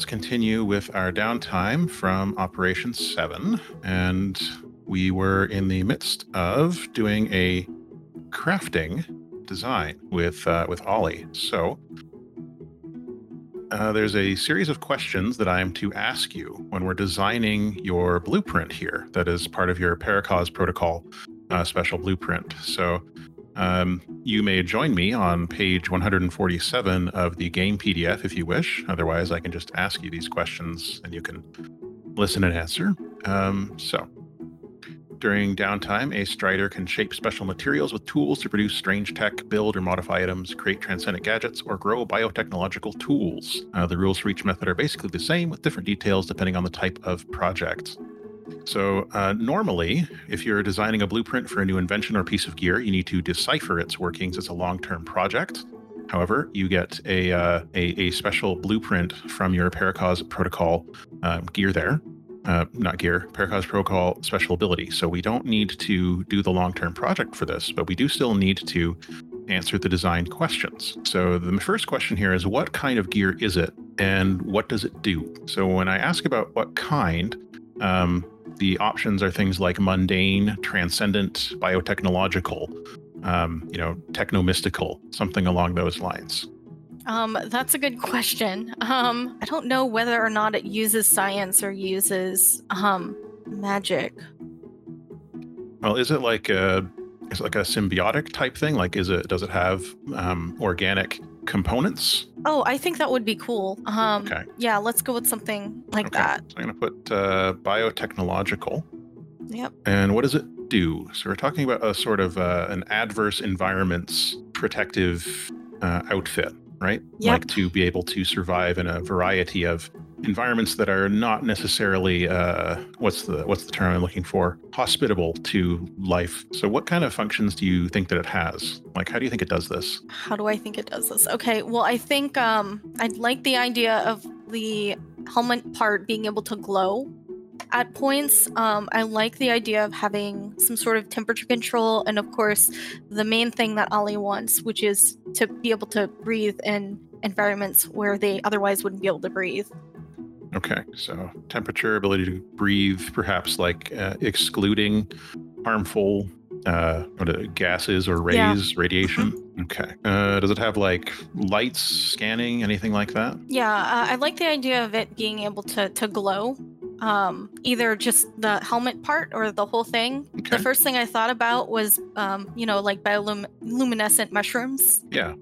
Let's continue with our downtime from Operation 7. And we were in the midst of doing a crafting design with uh, with Ollie. So uh, there's a series of questions that I am to ask you when we're designing your blueprint here. That is part of your Paracause protocol uh, special blueprint. So um, you may join me on page 147 of the game PDF if you wish. Otherwise, I can just ask you these questions and you can listen and answer. Um, so during downtime, a Strider can shape special materials with tools to produce strange tech, build or modify items, create transcendent gadgets, or grow biotechnological tools. Uh, the rules for each method are basically the same, with different details depending on the type of project. So, uh, normally, if you're designing a blueprint for a new invention or piece of gear, you need to decipher its workings as a long term project. However, you get a, uh, a, a, special blueprint from your Paracause protocol um, gear there uh, not gear, Paracause Protocol special ability. So we don't need to do the long term project for this, but we do still need to answer the design questions. So the first question here is what kind of gear is it and what does it do? So when I ask about what kind, um, the options are things like mundane, transcendent, biotechnological, um, you know, techno mystical, something along those lines. Um, that's a good question. Um, I don't know whether or not it uses science or uses um, magic. Well, is it like a is it like a symbiotic type thing? Like, is it does it have um, organic components? Oh, I think that would be cool. Um, okay. Yeah, let's go with something like okay. that. So I'm going to put uh, biotechnological. Yep. And what does it do? So we're talking about a sort of uh, an adverse environments protective uh, outfit right? Yep. Like to be able to survive in a variety of environments that are not necessarily uh, what's the what's the term I'm looking for? Hospitable to life. So what kind of functions do you think that it has? Like how do you think it does this? How do I think it does this? Okay, well I think um I'd like the idea of the helmet part being able to glow at points. Um, I like the idea of having some sort of temperature control, and of course, the main thing that Ollie wants, which is to be able to breathe in environments where they otherwise wouldn't be able to breathe. Okay, so temperature, ability to breathe, perhaps like uh, excluding harmful uh, what, gases or rays, yeah. radiation. Mm-hmm. Okay. Uh, does it have like lights scanning, anything like that? Yeah, uh, I like the idea of it being able to to glow um, either just the helmet part or the whole thing. Okay. The first thing I thought about was, um, you know, like bioluminescent mushrooms. Yeah.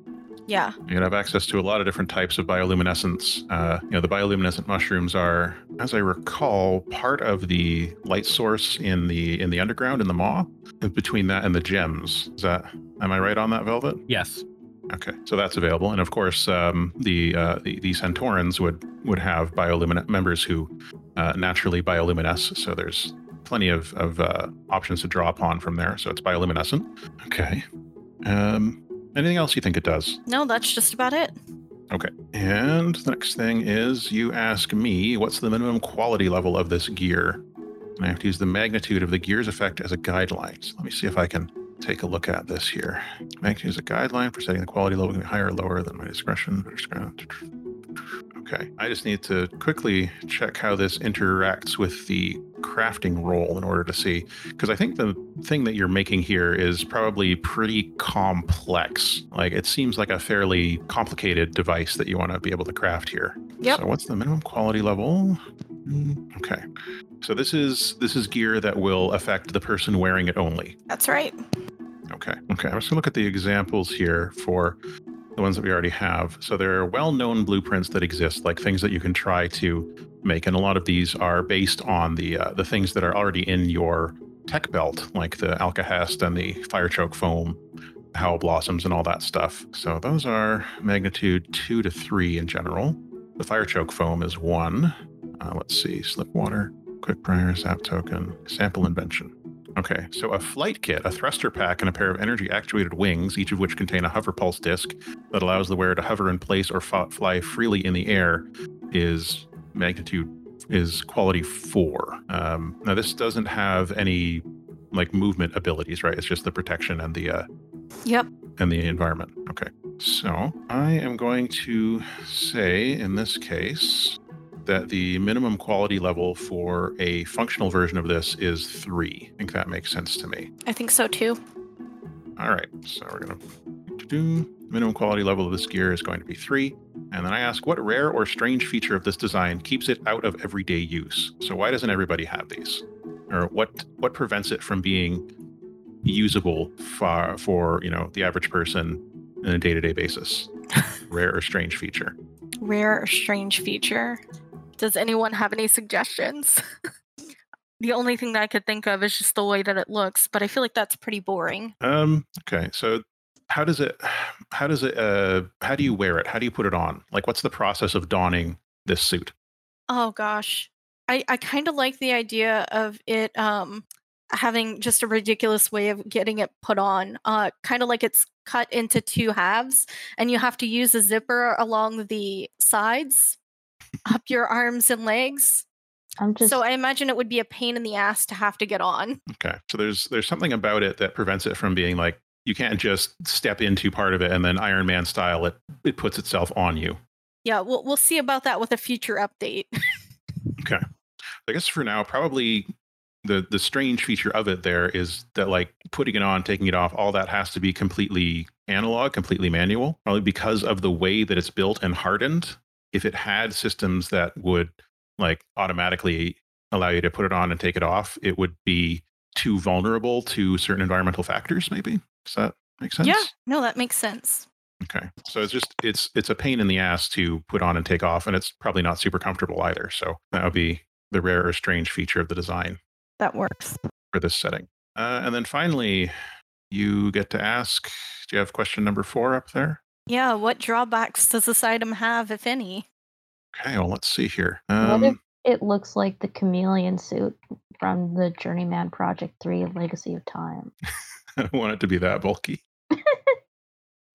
Yeah. You can have access to a lot of different types of bioluminescence. Uh, you know, the bioluminescent mushrooms are, as I recall, part of the light source in the in the underground in the maw. Between that and the gems, is that am I right on that, Velvet? Yes. Okay, so that's available, and of course, um, the, uh, the the Centaurans would would have bioluminescent members who uh, naturally bioluminesce. So there's plenty of of uh, options to draw upon from there. So it's bioluminescent. Okay. Um, anything else you think it does? No, that's just about it. Okay. And the next thing is you ask me what's the minimum quality level of this gear. And I have to use the magnitude of the gear's effect as a guideline. So let me see if I can take a look at this here. Magnitude is a guideline for setting the quality level can be higher or lower than my discretion. Okay, I just need to quickly check how this interacts with the crafting roll in order to see, because I think the thing that you're making here is probably pretty complex. Like it seems like a fairly complicated device that you want to be able to craft here. Yep. So what's the minimum quality level? Okay. So this is this is gear that will affect the person wearing it only. That's right. Okay. Okay. I'm just gonna look at the examples here for the ones that we already have. So there are well-known blueprints that exist, like things that you can try to make, and a lot of these are based on the uh, the things that are already in your tech belt, like the Alkahest and the Fire Choke foam, Howl Blossoms, and all that stuff. So those are magnitude two to three in general. The Fire Choke foam is one. Uh, let's see, Slip Water, Quick Prior, Zap Token, Sample Invention. Okay, so a flight kit, a thruster pack, and a pair of energy actuated wings, each of which contain a hover pulse disc that allows the wearer to hover in place or f- fly freely in the air, is magnitude is quality four. Um, now this doesn't have any like movement abilities, right? It's just the protection and the uh, yep and the environment. Okay. So I am going to say in this case that the minimum quality level for a functional version of this is three. I think that makes sense to me. I think so too. All right, so we're going to do minimum quality level of this gear is going to be three. And then I ask, what rare or strange feature of this design keeps it out of everyday use? So why doesn't everybody have these? Or what what prevents it from being usable for for you know the average person on a day to day basis? rare or strange feature. Rare or strange feature. Does anyone have any suggestions? the only thing that I could think of is just the way that it looks, but I feel like that's pretty boring. Um. Okay. So how does it? How does it? Uh. How do you wear it? How do you put it on? Like, what's the process of donning this suit? Oh gosh. I, I kind of like the idea of it um having just a ridiculous way of getting it put on. Uh kind of like it's cut into two halves and you have to use a zipper along the sides up your arms and legs. I'm just So I imagine it would be a pain in the ass to have to get on. Okay. So there's there's something about it that prevents it from being like you can't just step into part of it and then Iron Man style it it puts itself on you. Yeah, we'll we'll see about that with a future update. Okay. I guess for now, probably the the strange feature of it there is that like putting it on, taking it off, all that has to be completely analog, completely manual. Probably because of the way that it's built and hardened. If it had systems that would like automatically allow you to put it on and take it off, it would be too vulnerable to certain environmental factors. Maybe does that make sense? yeah, no, that makes sense. Okay. So it's just it's it's a pain in the ass to put on and take off, and it's probably not super comfortable either. So that would be the rare or strange feature of the design that works. for this setting. Uh, and then finally, you get to ask. Do you have question number four up there? Yeah, what drawbacks does this item have, if any? Okay. Well, let's see here. What if Um, it looks like the chameleon suit from the Journeyman Project 3 Legacy of Time? I don't want it to be that bulky.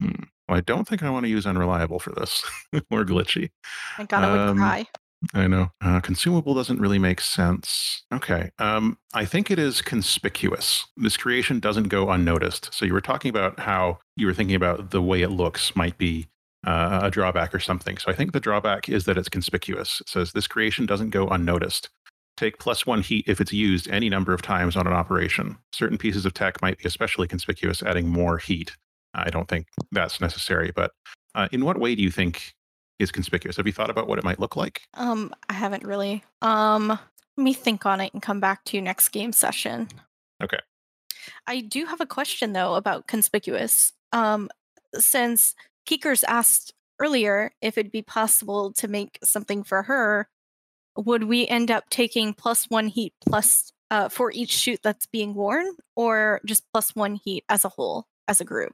Hmm. Well, I don't think I want to use unreliable for this. More glitchy. My God, I would Um, cry. I know. Uh, consumable doesn't really make sense. Okay. Um, I think it is conspicuous. This creation doesn't go unnoticed. So you were talking about how you were thinking about the way it looks might be uh, a drawback or something. So I think the drawback is that it's conspicuous. It says this creation doesn't go unnoticed. Take plus one heat if it's used any number of times on an operation. Certain pieces of tech might be especially conspicuous, adding more heat. I don't think that's necessary. But uh, in what way do you think is conspicuous? Have you thought about what it might look like? Um, I haven't really. Um, let me think on it and come back to you next game session. Okay. I do have a question though about conspicuous. Um, since Keekers asked earlier if it'd be possible to make something for her, would we end up taking plus one heat plus uh, for each suit that's being worn, or just plus one heat as a whole, as a group?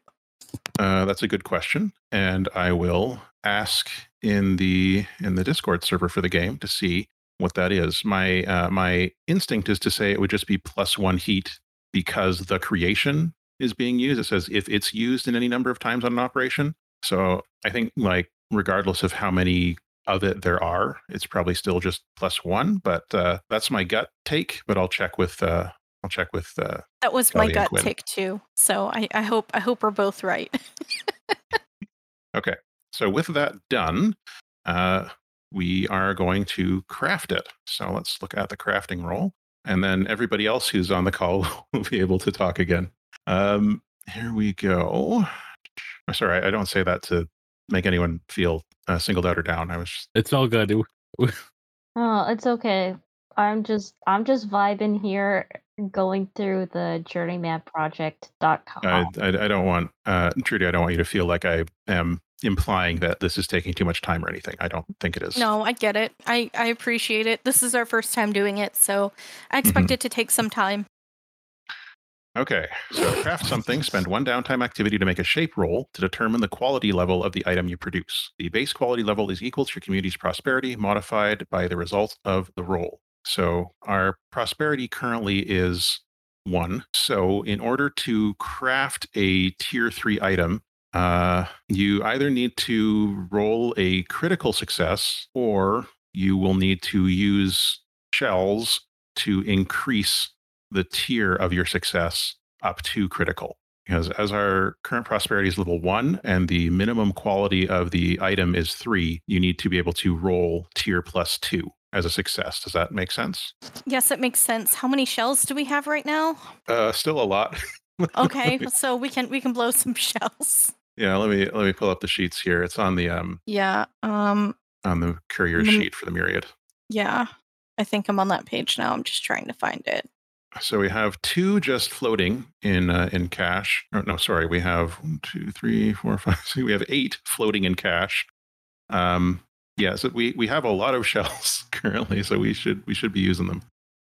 Uh, that's a good question, and I will ask in the in the Discord server for the game to see what that is. My uh, my instinct is to say it would just be plus one heat because the creation is being used. It says if it's used in any number of times on an operation. So I think like regardless of how many of it there are, it's probably still just plus one. But uh, that's my gut take. But I'll check with uh, I'll check with uh, That was my gut Quinn. take too. So I, I hope I hope we're both right. Okay. So with that done, uh, we are going to craft it. So let's look at the crafting roll, and then everybody else who's on the call will be able to talk again. Um, here we go. Oh, Sorry, I don't say that to make anyone feel uh, singled out or down. I was just, It's all good. Oh, it's okay. I'm just I'm just vibing here going through the journeymanproject.com. I, I, I don't want uh, Trudy. I don't want you to feel like I am implying that this is taking too much time or anything. I don't think it is. No, I get it. I, I appreciate it. This is our first time doing it, so I mm-hmm. expect it to take some time. Okay, so craft something, spend one downtime activity to make a shape roll to determine the quality level of the item you produce. The base quality level is equal to your community's prosperity, modified by the result of the roll. So our prosperity currently is one. So in order to craft a tier three item, uh, you either need to roll a critical success or you will need to use shells to increase the tier of your success up to critical. because as our current prosperity is level one and the minimum quality of the item is three, you need to be able to roll tier plus two as a success. Does that make sense? Yes, it makes sense. How many shells do we have right now? Uh, still a lot. Okay, so we can we can blow some shells. Yeah, let me let me pull up the sheets here. It's on the um Yeah. Um. on the courier Min- sheet for the myriad. Yeah. I think I'm on that page now. I'm just trying to find it. So we have two just floating in uh, in cash. Oh, no, sorry, we have one, two, three, four, five. six- we have eight floating in cash. Um, yeah, so we we have a lot of shells currently, so we should we should be using them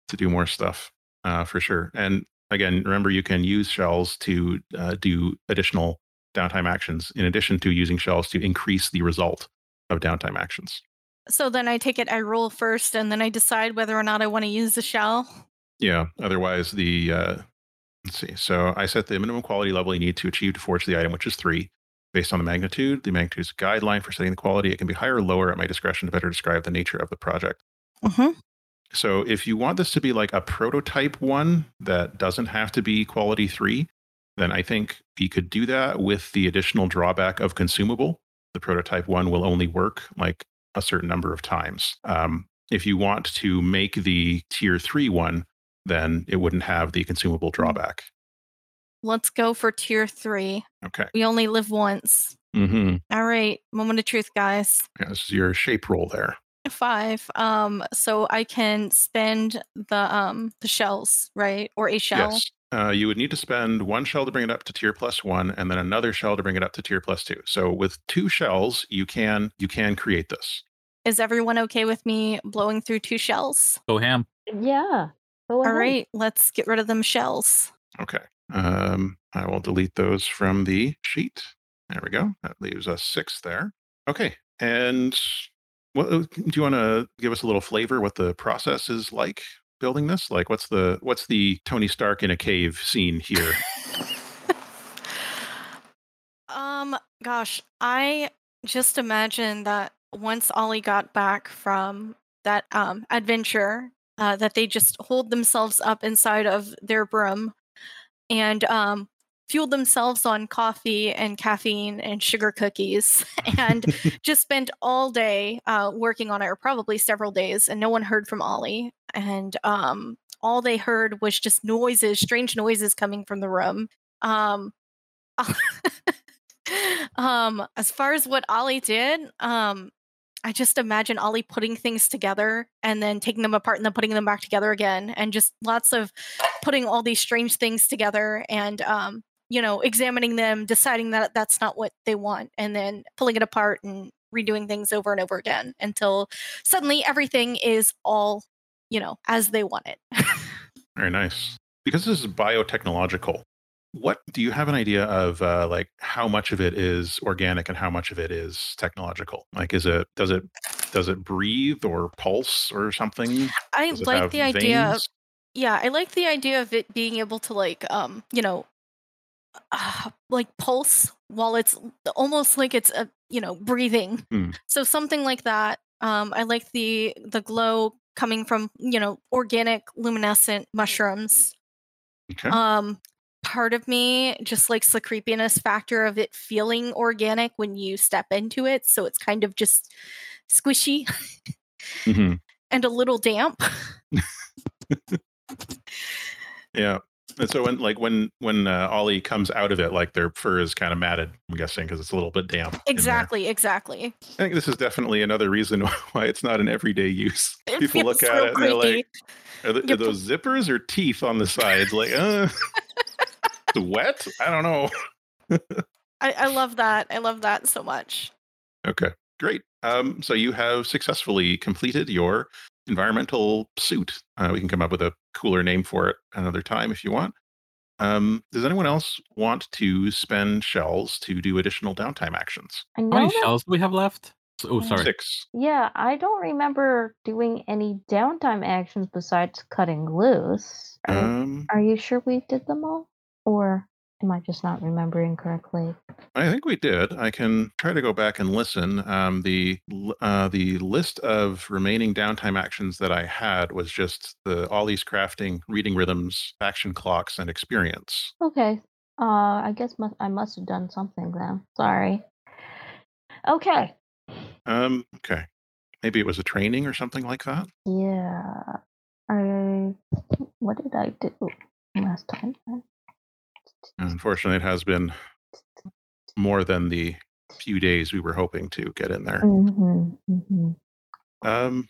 to do more stuff uh, for sure. And again, remember you can use shells to uh, do additional downtime actions in addition to using shells to increase the result of downtime actions. So then I take it I roll first, and then I decide whether or not I want to use the shell. Yeah. Otherwise, the uh, let's see. So I set the minimum quality level you need to achieve to forge the item, which is three, based on the magnitude. The magnitude is a guideline for setting the quality. It can be higher or lower at my discretion to better describe the nature of the project. Mm-hmm. So if you want this to be like a prototype one that doesn't have to be quality three, then I think we could do that with the additional drawback of consumable. The prototype one will only work like a certain number of times. Um, if you want to make the tier three one, then it wouldn't have the consumable drawback. Let's go for tier three. Okay. We only live once. Mm-hmm. All right, moment of truth, guys. Yeah, this is your shape roll there. Five. Um, so I can spend the um the shells, right? Or a shell. Yes. Uh, you would need to spend one shell to bring it up to tier plus one, and then another shell to bring it up to tier plus two. So with two shells, you can you can create this. Is everyone okay with me blowing through two shells? Go ham. Yeah. Go All ahead. right, let's get rid of them shells. Okay. Um, I will delete those from the sheet. There we go. That leaves us six there. Okay. And what uh, do you want to give us a little flavor what the process is like building this? Like what's the what's the Tony Stark in a cave scene here? Um, gosh, I just imagine that once Ollie got back from that um adventure, uh, that they just hold themselves up inside of their broom and um fueled themselves on coffee and caffeine and sugar cookies and just spent all day uh, working on it or probably several days and no one heard from ollie. And um, all they heard was just noises strange noises coming from the room. Um, um, as far as what ollie did um, i just imagine ollie putting things together and then taking them apart and then putting them back together again and just lots of putting all these strange things together and um, you know examining them deciding that that's not what they want and then pulling it apart and redoing things over and over again until suddenly everything is all you know as they want it Very nice. Because this is biotechnological, what do you have an idea of uh, like how much of it is organic and how much of it is technological? Like is it does it does it breathe or pulse or something? i like the idea of yeah i like the idea of it being able to like um you know uh, like pulse while it's almost like it's a you know breathing Hmm. so something like that um i like the the glow coming from you know organic luminescent mushrooms Okay. um part of me just likes the creepiness factor of it feeling organic when you step into it so it's kind of just squishy Mhm. and a little damp Yeah. And so when like when when uh, Ollie comes out of it, like their fur is kind of matted. I'm guessing because it's a little bit damp. exactly exactly I think this is definitely another reason why it's not an everyday use. It People look feels at it and they're like, are, th- are those zippers or teeth on the sides? Like, uh, it's wet? I don't know. I, I love that i love that so much Okay, great. Um, so you have successfully completed your environmental suit. Uh, we can come up with a cooler name for it another time if you want. Um, does anyone else want to spend shells to do additional downtime actions? I How many that- shells do we have left? Oh, sorry. Six. Yeah, I don't remember doing any downtime actions besides cutting loose. Are, Um, are you sure we did them all? Or am I just not remembering correctly? I think we did. I can try to go back and listen. Um, the uh, the list of remaining downtime actions that I had was just the all these crafting, reading rhythms, action clocks, and experience. Okay. Uh, I guess mu- I must have done something then. Sorry. Okay. Um, okay. Maybe it was a training or something like that. Yeah. I. What did I do last time? Unfortunately, it has been more than the few days we were hoping to get in there. Mm-hmm, mm-hmm. Um,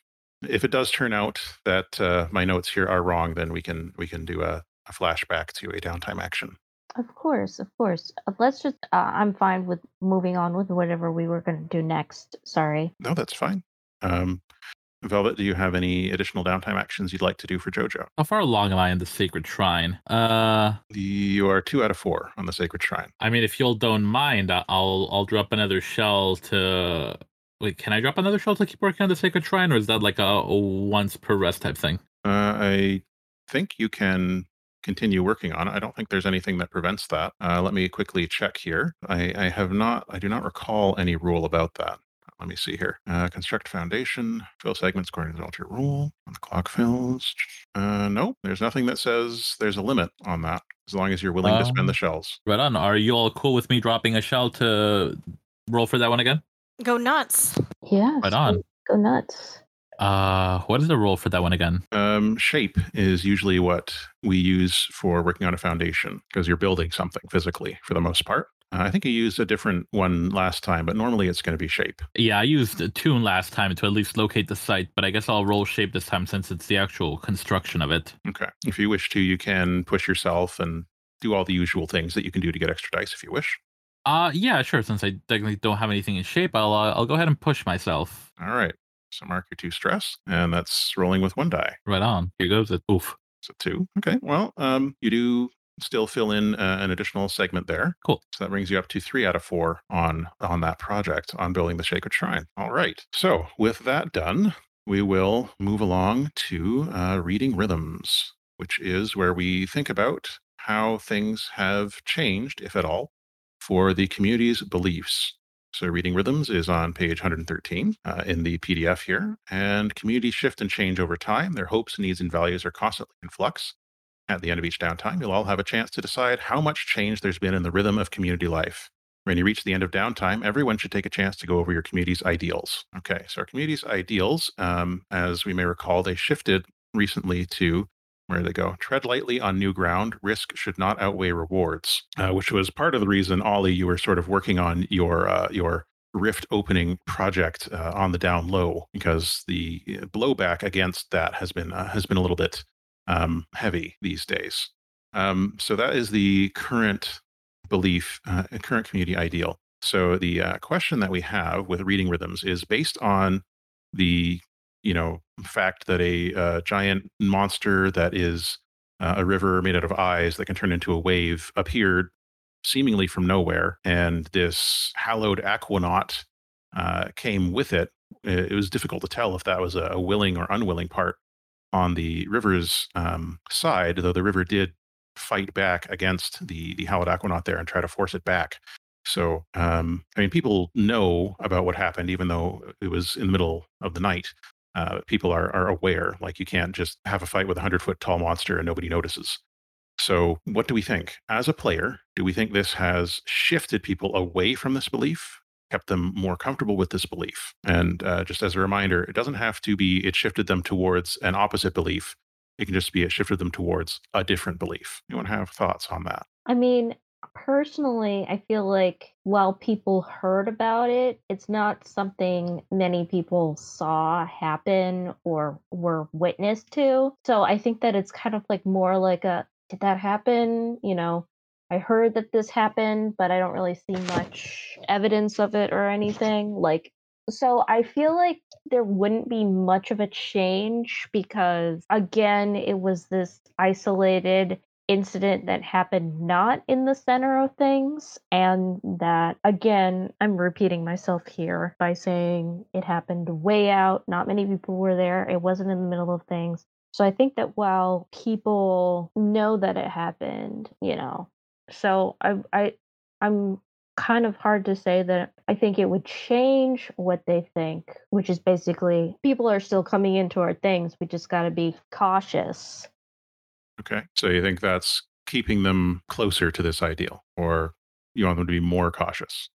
if it does turn out that uh, my notes here are wrong, then we can we can do a, a flashback to a downtime action. Of course, of course. Uh, let's just. Uh, I'm fine with moving on with whatever we were going to do next. Sorry. No, that's fine. Um, Velvet, do you have any additional downtime actions you'd like to do for JoJo? How far along am I in the sacred shrine? Uh, You are two out of four on the Sacred Shrine. I mean, if you'll don't mind, I'll I'll drop another shell to. Wait, can I drop another shell to keep working on the sacred shrine, or is that like a, a once per rest type thing? Uh, I think you can continue working on it. I don't think there's anything that prevents that. Uh, let me quickly check here. I, I have not, I do not recall any rule about that. Let me see here. Uh, construct foundation, fill segments according to the alter rule. When the clock fills. Uh, no, there's nothing that says there's a limit on that. As long as you're willing to spend Um, the shells. Right on. Are you all cool with me dropping a shell to roll for that one again? Go nuts. Yeah. Right on. Go nuts. Uh, what is the roll for that one again? Um, shape is usually what we use for working on a foundation because you're building something physically for the most part. Uh, I think you used a different one last time, but normally it's going to be shape. Yeah, I used a tune last time to at least locate the site, but I guess I'll roll shape this time since it's the actual construction of it. Okay. If you wish to, you can push yourself and do all the usual things that you can do to get extra dice if you wish. Uh, yeah, sure. Since I technically don't have anything in shape, I'll uh, I'll go ahead and push myself. All right. So mark your two stress, and that's rolling with one die. Right on. Here goes it. Oof. So two. Okay. Well, um, you do still fill in uh, an additional segment there. Cool. So that brings you up to three out of four on on that project on building the sacred shrine. All right. So with that done, we will move along to uh, reading rhythms, which is where we think about how things have changed, if at all, for the community's beliefs. So, Reading Rhythms is on page 113 uh, in the PDF here. And communities shift and change over time. Their hopes, needs, and values are constantly in flux. At the end of each downtime, you'll all have a chance to decide how much change there's been in the rhythm of community life. When you reach the end of downtime, everyone should take a chance to go over your community's ideals. Okay, so our community's ideals, um, as we may recall, they shifted recently to where they go tread lightly on new ground risk should not outweigh rewards uh, which was part of the reason ollie you were sort of working on your uh, your rift opening project uh, on the down low because the uh, blowback against that has been uh, has been a little bit um, heavy these days um, so that is the current belief uh, current community ideal so the uh, question that we have with reading rhythms is based on the you know fact that a uh, giant monster that is uh, a river made out of eyes that can turn into a wave appeared seemingly from nowhere, and this hallowed aquanaut uh, came with it. It was difficult to tell if that was a willing or unwilling part on the river's um, side, though the river did fight back against the the hallowed aquanaut there and try to force it back. So, um, I mean, people know about what happened, even though it was in the middle of the night uh, people are, are aware. Like you can't just have a fight with a hundred foot tall monster and nobody notices. So, what do we think? As a player, do we think this has shifted people away from this belief, kept them more comfortable with this belief? And uh, just as a reminder, it doesn't have to be it shifted them towards an opposite belief. It can just be it shifted them towards a different belief. Anyone have thoughts on that? I mean, personally, I feel like while people heard about it, it's not something many people saw happen or were witness to. So I think that it's kind of like more like a did that happen? You know, I heard that this happened, but I don't really see much evidence of it or anything. Like, so I feel like there wouldn't be much of a change because, again, it was this isolated incident that happened not in the center of things. And that, again, I'm repeating myself here by saying it happened way out. Not many people were there. It wasn't in the middle of things. So I think that while people know that it happened, you know, so I I I'm kind of hard to say that I think it would change what they think, which is basically people are still coming into our things. We just got to be cautious. Okay. So you think that's keeping them closer to this ideal, or you want them to be more cautious?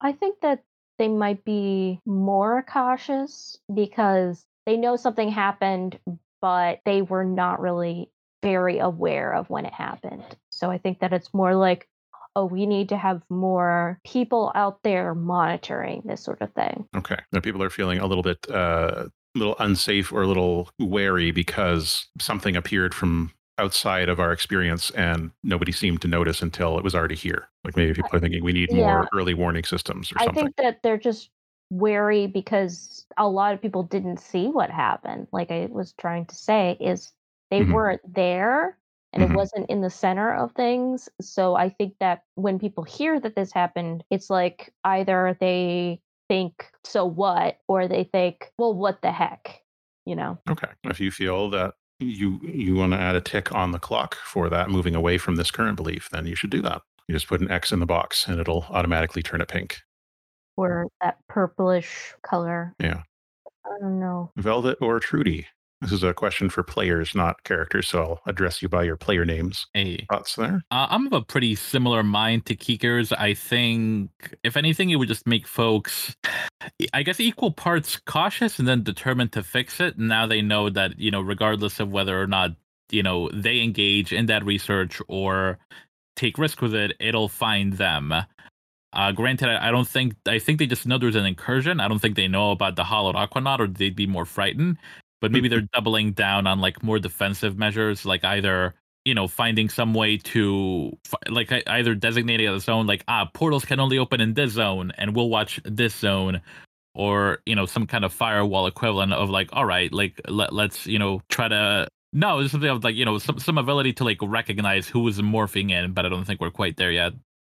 I think that they might be more cautious because they know something happened, but they were not really very aware of when it happened. So I think that it's more like, oh, we need to have more people out there monitoring this sort of thing. Okay. Now people are feeling a little bit uh, a little unsafe or a little wary because something appeared from outside of our experience and nobody seemed to notice until it was already here. Like maybe people are thinking we need Yeah. more early warning systems or I something. I think that they're just wary because a lot of people didn't see what happened. Like I was trying to say, is they Mhm. weren't there and Mhm. it wasn't in the center of things. So I think that when people hear that this happened, it's like either they think, so what? Or they think, well, what the heck? You know? Okay. If you feel that you you want to add a tick on the clock for that moving away from this current belief, then you should do that. You just put an X in the box and it'll automatically turn it pink. Or that purplish color. Yeah. I don't know. Velvet or Trudy? This is a question for players, not characters, so I'll address you by your player names. Hey. Thoughts there? Uh, I'm of a pretty similar mind to Keeker's. I think, if anything, it would just make folks, I guess, equal parts cautious and then determined to fix it. Now they know that, you know, regardless of whether or not, you know, they engage in that research or take risk with it, it'll find them. Uh, granted, I I don't think, I think they just know there's an incursion. I don't think they know about the hollowed aquanaut or they'd be more frightened. But maybe they're doubling down on like more defensive measures, like either you know finding some way to like ei- either designating a zone like ah portals can only open in this zone and we'll watch this zone or you know some kind of firewall equivalent of like all right like let, let's you know try to no it's something of like you know some some ability to like recognize who is morphing in but i don't think we're quite there yet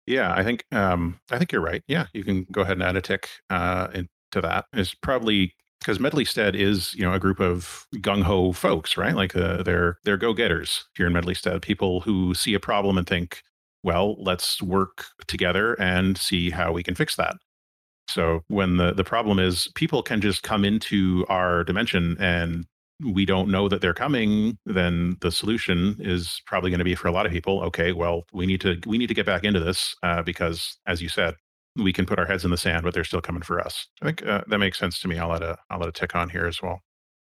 Yeah, I think um, I think you're right. Yeah, you can go ahead and add a tick uh, into that. It's probably because Medleystead is you know a group of gung ho folks, right? Like uh, they're they're go getters here in Medleystead. People who see a problem and think, well, let's work together and see how we can fix that. So when the the problem is people can just come into our dimension and we don't know that they're coming, then the solution is probably going to be for a lot of people. Okay, well, we need to we need to get back into this uh, because, as you said, we can put our heads in the sand, but they're still coming for us. I think uh, that makes sense to me. I'll let a I'll let a tick on here as well.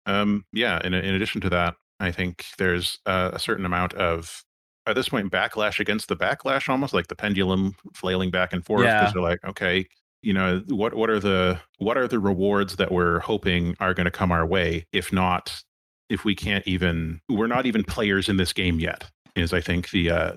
Um, yeah. In in addition to that, I think there's uh, a certain amount of at this point backlash against the backlash, almost like the pendulum flailing back and forth. Yeah. Because they're like, okay, you know, what what are the what are the rewards that we're hoping are going to come our way? If not, if we can't even, we're not even players in this game yet. Is I think the uh,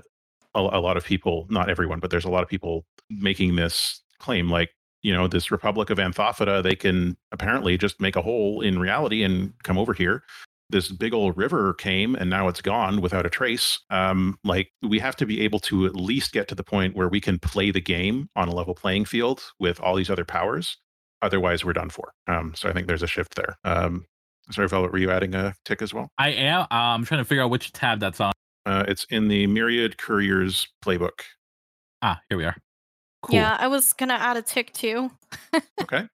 a, a lot of people, not everyone, but there's a lot of people making this claim, like you know, this Republic of Anthophata, they can apparently just make a hole in reality and come over here. This big old river came and now it's gone without a trace. Um, like we have to be able to at least get to the point where we can play the game on a level playing field with all these other powers. Otherwise, we're done for. Um, so I think there's a shift there. Um, sorry, Velvet, were you adding a tick as well? i am uh, i'm trying to figure out which tab that's on Uh, it's in the Myriad Couriers playbook. ah here we are cool Yeah, I was gonna add a tick too. Okay.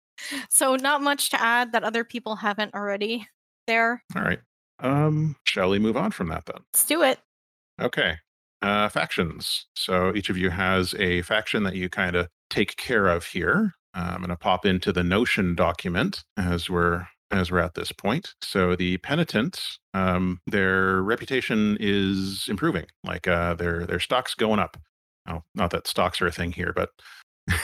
So not much to add that other people haven't already. There, All right. Um, shall we move on from that then? let's do it. Okay. Uh, factions. So each of you has a faction that you kind of take care of here. Uh, I'm going to pop into the Notion document as we're as we're at this point. So the penitent, um, their reputation is improving. Like uh, their their stocks going up. Oh, not that stocks are a thing here, but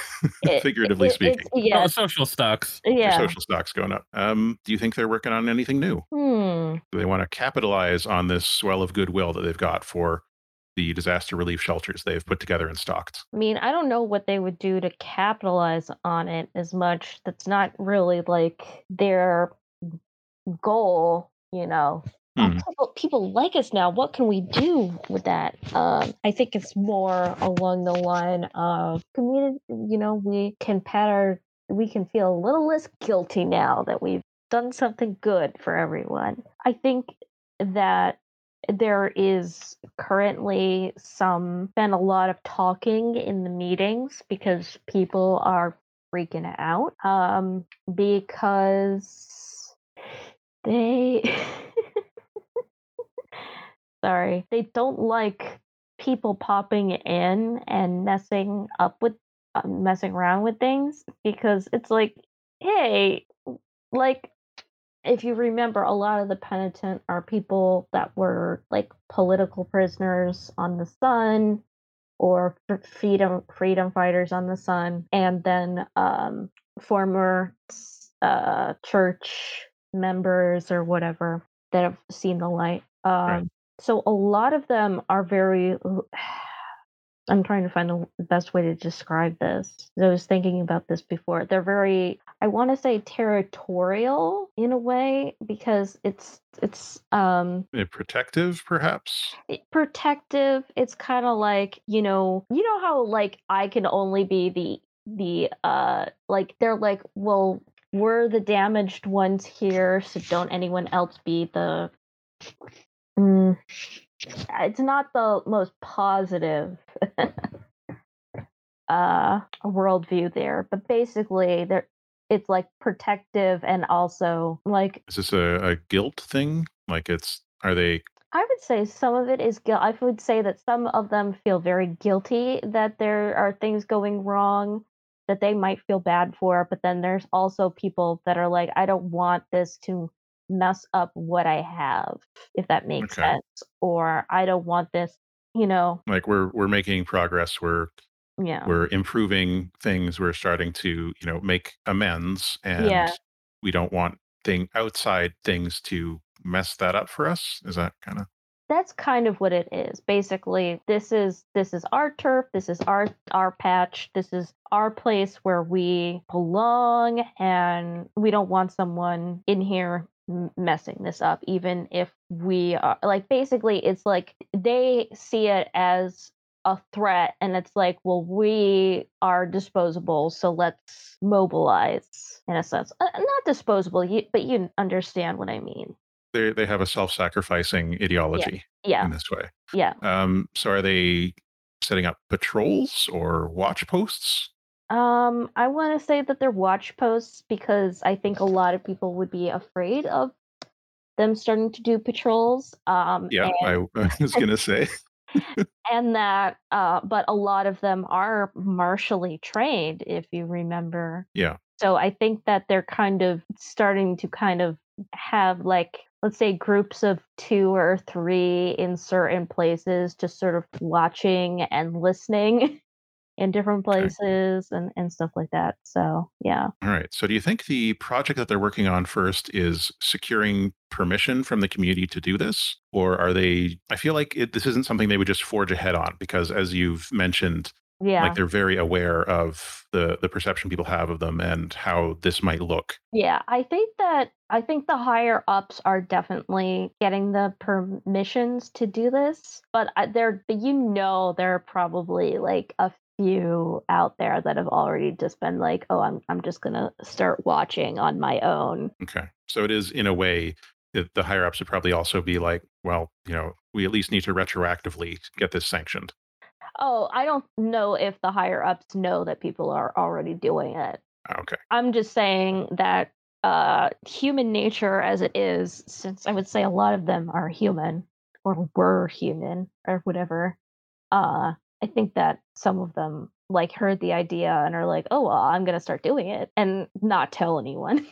It- figuratively it- speaking, yeah, oh, social stocks their yeah. social stocks going up. Um, do you think they're working on anything new? Hmm. Do they want to capitalize on this swell of goodwill that they've got for the disaster relief shelters they've put together and stocked? I mean, I don't know what they would do to capitalize on it as much. That's not really like their goal, you know. Hmm. people, people like us now. What can we do with that? Um, I think it's more along the line of community. You know, we can pat our, we can feel a little less guilty now that we've done something good for everyone. I think that there is currently some been a lot of talking in the meetings because people are freaking out um because they sorry they don't like people popping in and messing up with uh, messing around with things because it's like, hey, like if you remember, a lot of the penitent are people that were like political prisoners on the Sun or freedom freedom fighters on the Sun, and then um, former uh, church members or whatever that have seen the light. Um, right. So a lot of them are very I'm trying to find the best way to describe this. I was thinking about this before. They're very I want to say territorial in a way because it's it's um protective perhaps. Protective. It's kind of like, you know, you know how like I can only be the the uh like they're like, well, we're the damaged ones here, so don't anyone else be the mm, it's not the most positive uh worldview there but basically there it's like protective and also like is this a, a guilt thing like it's are they I would say some of it is guilt. I would say that some of them feel very guilty that there are things going wrong that they might feel bad for, but then there's also people that are like, I don't want this to mess up what I have, if that makes okay. sense. Or I don't want this, you know. Like we're we're making progress. We're yeah. We're improving things. We're starting to, you know, make amends and yeah. we don't want thing outside things to mess that up for us. Is that kind of that's kind of what it is basically this is this is our turf this is our our patch this is our place where we belong and we don't want someone in here messing this up even if we are like basically it's like they see it as a threat and it's like well we are disposable so let's mobilize in a sense. Uh, not disposable but you understand what i mean. They they have a self-sacrificing ideology yeah. yeah. in this way. Yeah. Um so are they setting up patrols or watch posts um, I want to say that they're watch posts because I think a lot of people would be afraid of them starting to do patrols. Um, yeah, and, I, I was gonna say. and that, uh, but a lot of them are martially trained, if you remember. Yeah. So I think that they're kind of starting to kind of have like let's say groups of two or three in certain places just sort of watching and listening in different places okay. and, and stuff like that. So, yeah. All right. So, do you think the project that they're working on first is securing permission from the community to do this? Or are they, I feel like it, this isn't something they would just forge ahead on because, as you've mentioned, yeah. like they're very aware of the the perception people have of them and how this might look yeah i think that i think the higher ups are definitely getting the permissions to do this but uh, they're you know there are probably like a few out there that have already just been like, oh, I'm I'm just gonna start watching on my own. Okay, so it is in a way that the higher ups would probably also be like, well, you know, we at least need to retroactively get this sanctioned. Oh, I don't know if the higher ups know that people are already doing it. Okay. I'm just saying that uh, human nature as it is, since I would say a lot of them are human or were human or whatever, uh, I think that some of them like heard the idea and are like, "Oh, well, I'm going to start doing it and not tell anyone."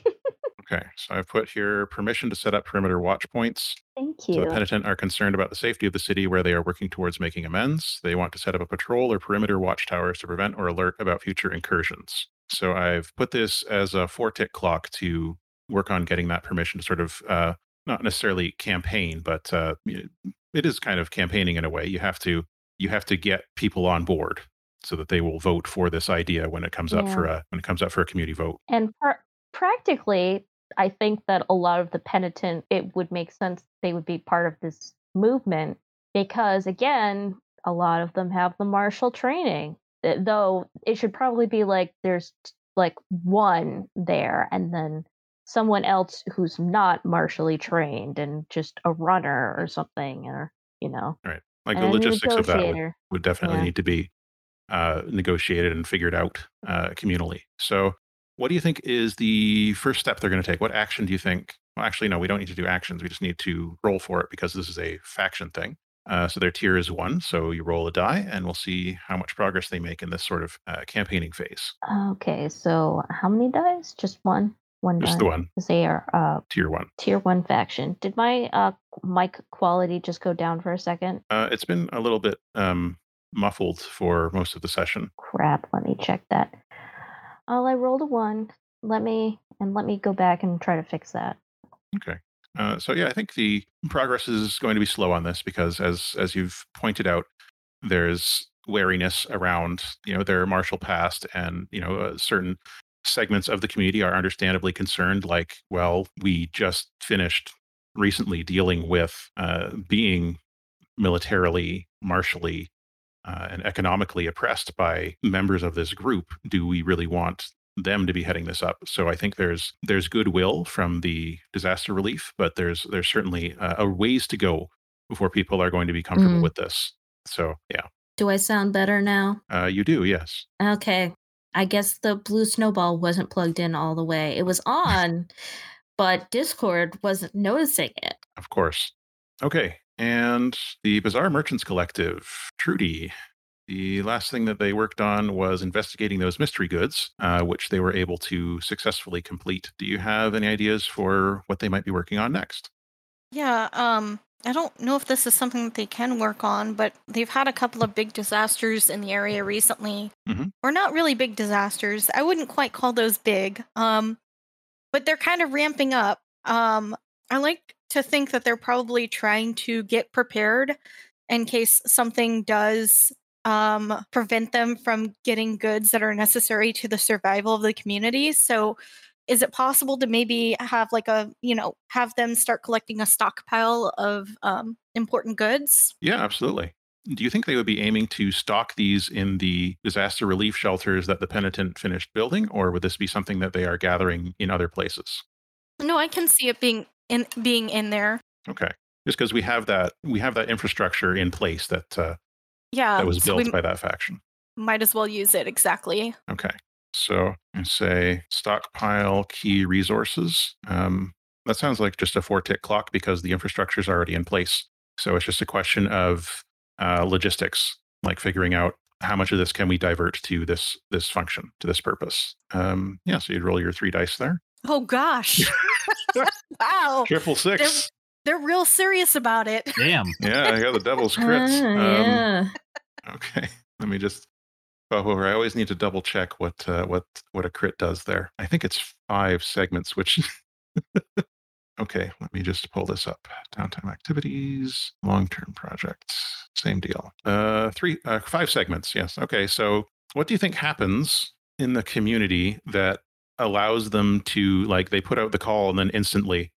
okay. So I've put here permission to set up perimeter watch points. Thank you. So the penitent are concerned about the safety of the city where they are working towards making amends. They want to set up a patrol or perimeter watchtowers to prevent or alert about future incursions. So I've put this as a four tick clock to work on getting that permission to sort of uh, not necessarily campaign, but uh, it is kind of campaigning in a way. You have to you have to get people on board so that they will vote for this idea when it comes yeah. up for a when it comes up for a community vote. And pr- practically, I think that a lot of the penitent it would make sense they would be part of this movement because again, a lot of them have the martial training. Eh, though it should probably be like there's like one there and then someone else who's not martially trained and just a runner or something or you know. Right. Like the logistics of that would, would definitely yeah. need to be uh, negotiated and figured out uh, communally. So, what do you think is the first step they're going to take? What action do you think? Well, actually, no, we don't need to do actions. We just need to roll for it because this is a faction thing. Uh, so their tier is one. So you roll a die, and we'll see how much progress they make in this sort of uh, campaigning phase. Okay, so how many dice? Just one. One Just the one, they are uh, tier one. tier one faction. Did my uh, mic quality just go down for a second? Uh, it's been a little bit um, muffled for most of the session. Crap. Let me check that. Oh, I rolled a one. Let me and let me go back and try to fix that. Okay. Uh, so yeah, I think the progress is going to be slow on this because, as as you've pointed out, there's wariness around you know their martial past, and you know uh, certain segments of the community are understandably concerned. Like, well, we just finished recently dealing with uh, being militarily, martially, uh, and economically oppressed by members of this group. Do we really want them to be heading this up. So I think there's there's goodwill from the disaster relief, but there's there's certainly uh, a ways to go before people are going to be comfortable Mm. with this. So yeah, Do I sound better now? uh, you do, yes. Okay. I guess the blue snowball wasn't plugged in all the way. It was on, but Discord wasn't noticing it. Of course. Okay. And the Bazaar Merchants Collective, Trudy. The last thing that they worked on was investigating those mystery goods, uh, which they were able to successfully complete. Do you have any ideas for what they might be working on next? Yeah, um, I don't know if this is something that they can work on, but they've had a couple of big disasters in the area recently. Mhm. Or not really big disasters. I wouldn't quite call those big. Um, but they're kind of ramping up. Um, I like to think that they're probably trying to get prepared in case something does um, prevent them from getting goods that are necessary to the survival of the community. So, is it possible to maybe have like a you know have them start collecting a stockpile of um, important goods? Yeah, absolutely. Do you think they would be aiming to stock these in the disaster relief shelters that the penitent finished building, or would this be something that they are gathering in other places? No, I can see it being in being in there. Okay, just because we have that we have that infrastructure in place that uh, Yeah, that was built we by that faction. might as well use it exactly. Okay, so I say stockpile key resources. Um, that sounds like just a four tick clock because the infrastructure is already in place. So it's just a question of uh, logistics, like figuring out how much of this can we divert to this this function to this purpose. Um, yeah, so you'd roll your three dice there. Oh gosh! wow, Triple six. they're real serious about it. Damn. Yeah, I got the devil's Ah, crits. Um, yeah. Okay, let me just I always need to double check what uh, what what a crit does there. I think it's five segments, which. okay, let me just pull this up. Downtime activities, long-term projects, same deal. Uh, three, uh, five segments. Yes. Okay, so what do you think happens in the community that allows them to like they put out the call and then instantly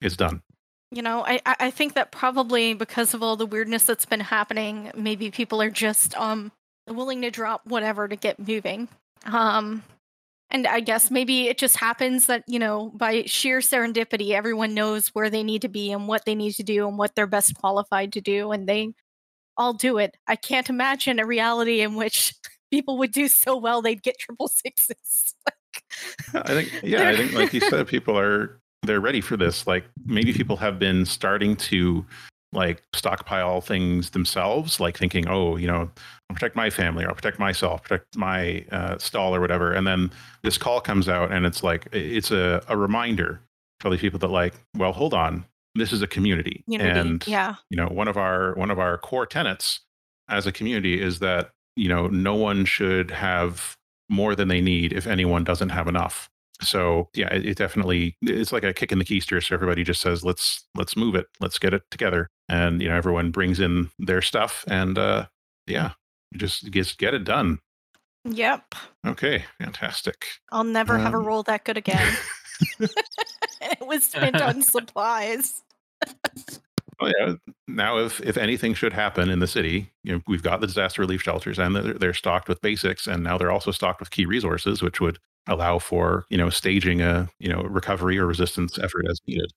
it's done? You know, I I I think that probably because of all the weirdness that's been happening, maybe people are just um willing to drop whatever to get moving. Um and I guess maybe it just happens that, you know, by sheer serendipity, everyone knows where they need to be and what they need to do and what they're best qualified to do, and they all do it. I can't imagine a reality in which people would do so well they'd get triple sixes. I think yeah, I think like you said, people are they're ready for this. Like maybe people have been starting to like stockpile things themselves, like thinking, oh, you know, I'll protect my family, or I'll protect myself, protect my uh, stall or whatever. And then this call comes out, and it's like it's a, a reminder for these people that like, well, hold on, this is a community, Unity. and yeah. you know one of our one of our core tenets as a community is that you know no one should have more than they need if anyone doesn't have enough so yeah it, it definitely it's like a kick in the keister so everybody just says let's let's move it let's get it together and you know everyone brings in their stuff and uh yeah just just get it done Yep. okay fantastic I'll never have a Um, roll that good again. it was spent on supplies. Oh yeah. Now, if if anything should happen in the city, you know, we've got the disaster relief shelters, and they're, they're stocked with basics, and now they're also stocked with key resources, which would allow for you know staging a you know recovery or resistance effort as needed.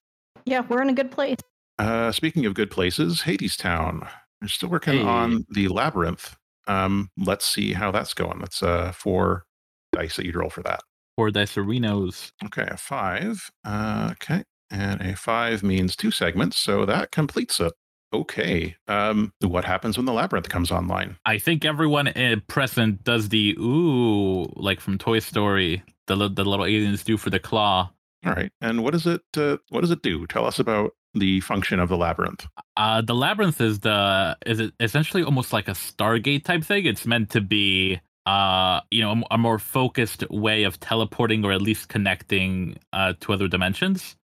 Yeah, we're in a good place. Uh, speaking of good places, Hades Town. They're still working Hey. on the labyrinth. Um, let's see how that's going. That's uh four dice that you'd roll for that. Four dice arenas. Okay, a five. Uh, okay, and a five means two segments, so that completes it. Okay. Um, what happens when the labyrinth comes online? I think everyone present does the ooh, like from Toy Story, the the little aliens do for the claw. All right. And what does it uh, what does it do? Tell us about the function of the labyrinth. Uh, the labyrinth is the is it essentially almost like a Stargate type thing. It's meant to be uh you know a, a more focused way of teleporting or at least connecting uh to other dimensions.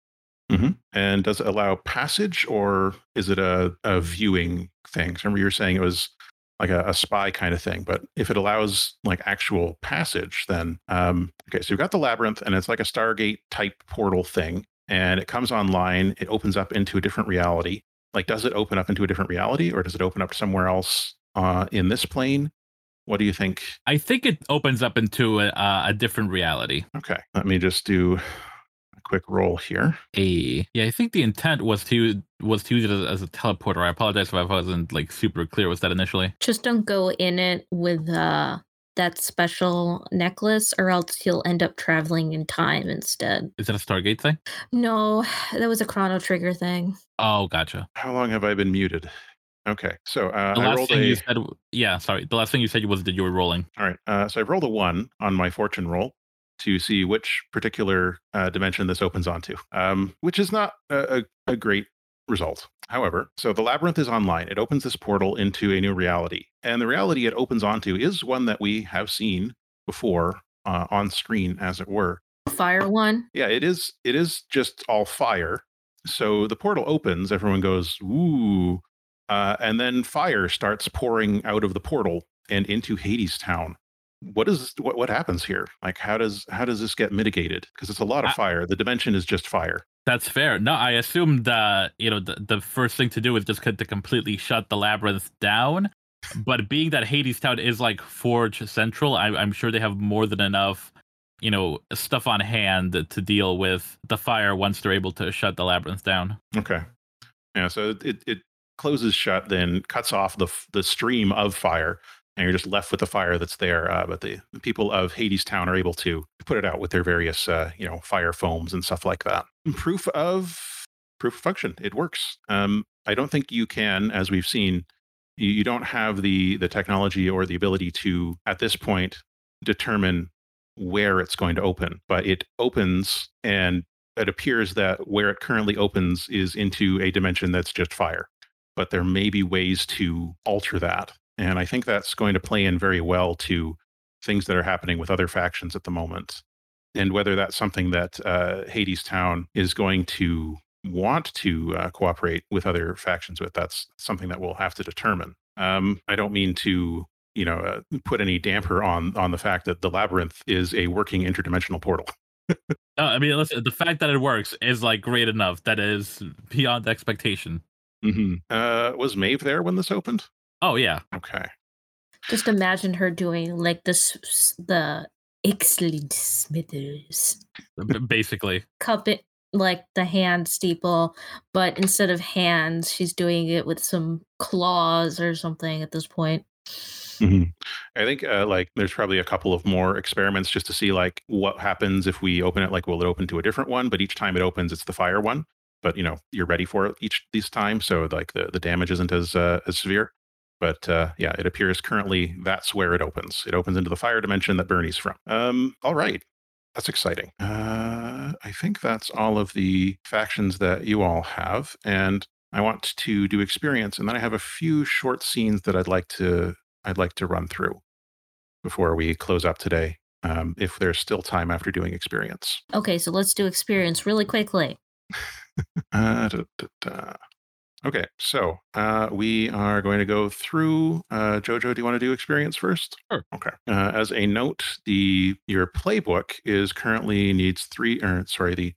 Mm-hmm. And does it allow passage or is it a, a viewing thing? Remember, you were saying it was like a, a spy kind of thing. But if it allows like actual passage, then um, okay. So you've got the labyrinth, and it's like a Stargate type portal thing, and it comes online. It opens up into a different reality. Like, does it open up into a different reality, or does it open up somewhere else uh, in this plane? What do you think? I think it opens up into a, a different reality. Okay, let me just do a quick roll here. A yeah, I think the intent was to was to use it as, as, a teleporter. I apologize if I wasn't like super clear with that initially. Just don't go in it with uh that special necklace, or else you'll end up traveling in time instead. Is that a Stargate thing? No, that was a Chrono Trigger thing. Oh, gotcha. How long have I been muted? Okay, so uh, the last thing a... you said, yeah, sorry. The last thing you said was that you were rolling. All right, uh, so I've rolled a one on my fortune roll to see which particular uh, dimension this opens onto, um, which is not a, a, great result. However, so the labyrinth is online. It opens this portal into a new reality. And the reality it opens onto is one that we have seen before uh, on screen, as it were. Fire one? Yeah, it is. It is just all fire. So the portal opens, everyone goes, ooh. Uh, and then fire starts pouring out of the portal and into Hades Town what is what what happens here? Like how does how does this get mitigated? Because it's a lot of I, fire. The dimension is just fire. That's fair. No i assume that you know the, the first thing to do is just to completely shut the labyrinth down. But being that hades town is like forge central I, i'm sure they have more than enough you know stuff on hand to deal with the fire once they're able to shut the labyrinth down. Okay. Yeah so it, it closes shut then cuts off the the stream of fire and you're just left with the fire that's there. Uh, but the, the, people of Hades Town are able to put it out with their various, uh, you know, fire foams and stuff like that. Proof of proof of function. It works. Um, I don't think you can, as we've seen, you, you don't have the the technology or the ability to, at this point, determine where it's going to open. But it opens, and it appears that where it currently opens is into a dimension that's just fire. But there may be ways to alter that and I think that's going to play in very well to things that are happening with other factions at the moment. And whether that's something that uh, Hades Town is going to want to uh, cooperate with other factions with, that's something that we'll have to determine. Um, I don't mean to, you know, uh, put any damper on on the fact that the labyrinth is a working interdimensional portal. no, I mean, listen, the fact that it works is like great enough. That is beyond expectation. Mm-hmm. Uh, was Maeve there when this opened? Oh yeah. Okay. Just imagine her doing like this the excellent Smithers. Basically. Cup it like the hand steeple, but instead of hands, she's doing it with some claws or something at this point. Mm-hmm. I think uh, like there's probably a couple of more experiments just to see like what happens if we open it. Like, will it open to a different one? But each time it opens, it's the fire one. But you know, you're ready for it each these times, so like the the damage isn't as uh, as severe. But uh, yeah, it appears currently that's where it opens. It opens into the fire dimension that Bernie's from. Um, all right. That's exciting. Uh, I think that's all of the factions that you all have. And I want to do experience, and then I have a few short scenes that I'd like to I'd like to run through before we close up today. Um, if there's still time after doing experience. Okay, so let's do experience really quickly. uh, da, da, da. Okay, so uh, we are going to go through. Uh, Jojo, do you want to do experience first? Sure. Okay. Uh, as a note, the your playbook is currently needs three. Or sorry, the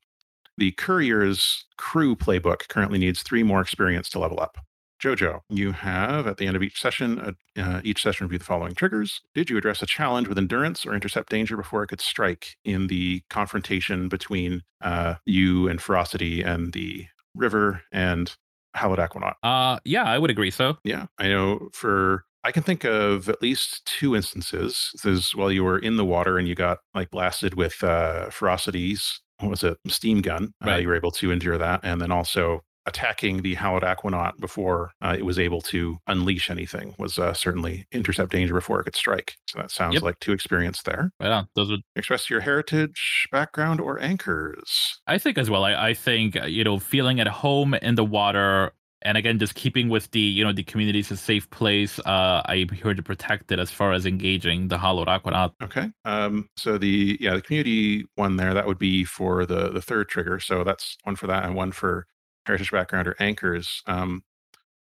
the courier's crew playbook currently needs three more experience to level up. Jojo, you have at the end of each session, uh, uh, each session review the following triggers. Did you address a challenge with endurance or intercept danger before it could strike in the confrontation between uh, you and Ferocity and the river and Hallowed Aquanaut. Uh, yeah, I would agree so. Yeah, I know for I can think of at least two instances. This is while you were in the water and you got like blasted with uh, ferocities. What was it? Steam gun. Uh, right. Uh, you were able to endure that, and then also attacking the hallowed aquanaut before uh, it was able to unleash anything was uh, certainly intercept danger before it could strike. So that sounds Yep. like two experience there. Right on. Those would Express your heritage, background, or anchors. I think as well. I, I think uh, you know feeling at home in the water, and again just keeping with the you know the community's a safe place. Uh, I'm here to protect it as far as engaging the Hollowed Aquanaut. Okay. Um, so the yeah the community one there that would be for the the third trigger. So that's one for that and one for heritage background or anchors. Um,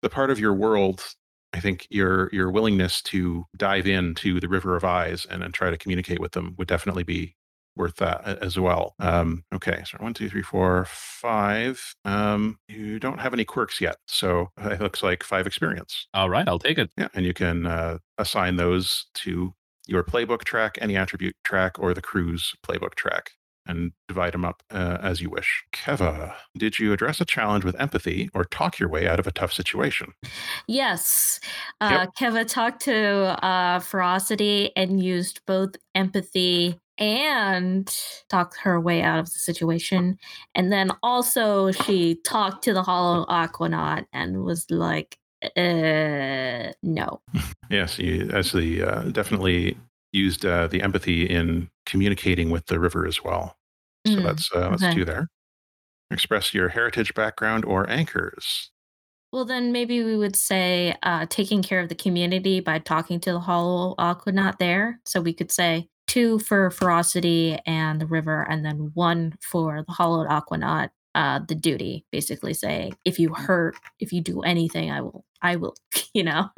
the part of your world, I think your your willingness to dive into the River of Eyes and, and try to communicate with them would definitely be worth that as well. Um, okay, so one, two, three, four, five. Um, you don't have any quirks yet, so it looks like five experience. All right, I'll take it. Yeah, and you can uh, assign those to your playbook track, any attribute track, or the crew's playbook track, and divide them up uh, as you wish. Keva, did you address a challenge with empathy or talk your way out of a tough situation? Yes. Uh, Keva talked to uh, Ferocity and used both empathy and talked her way out of the situation. And then also she talked to the Hollow Aquanaut and was like, uh, no. Yes, you actually uh, definitely used uh, the empathy in communicating with the river as well. So Mm, that's uh, that's okay. two there. Express your heritage background or anchors. Well, then maybe we would say uh, taking care of the community by talking to the Hollow Aquanaut there. So we could say two for Ferocity and the river, and then one for the Hollowed Aquanaut. Uh, the duty, basically saying, if you hurt, if you do anything, I will, I will, you know.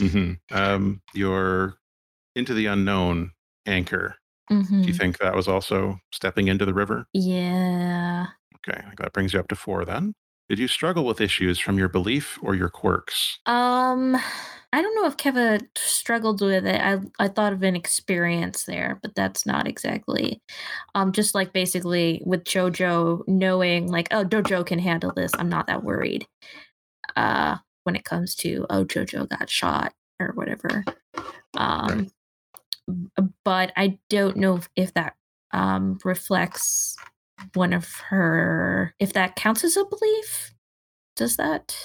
hmm Um, your into the unknown anchor. Mhm. Do you think that was also stepping into the river? Yeah. Okay, I think that brings you up to four then. Did you struggle with issues from your belief or your quirks? Um, I don't know if Keva struggled with it. I I thought of an experience there, but that's not exactly. Um, just like basically with JoJo knowing like, oh, JoJo can handle this. I'm not that worried. Uh, when it comes to oh, JoJo got shot or whatever. Um, b- but I don't know if, if that um reflects one of her. If that counts as a belief, does that?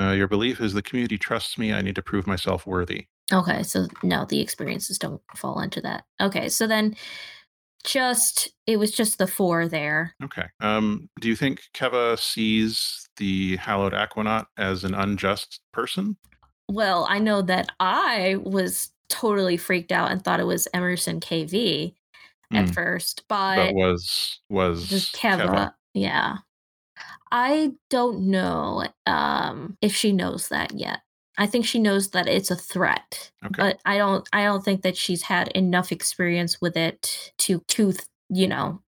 Uh, your belief is the community trusts me. I need to prove myself worthy. Okay, so no, the experiences don't fall into that. Okay, so then just it was just the four there. Okay. Um, do you think Keva sees the hallowed aquanaut as an unjust person? Well, I know that I was totally freaked out and thought it was Emerson KV at Hmm. first, That but was was just Keva. Yeah. I don't know um if she knows that yet. I think she knows that it's a threat. Okay. but I don't I don't think that she's had enough experience with it to to you know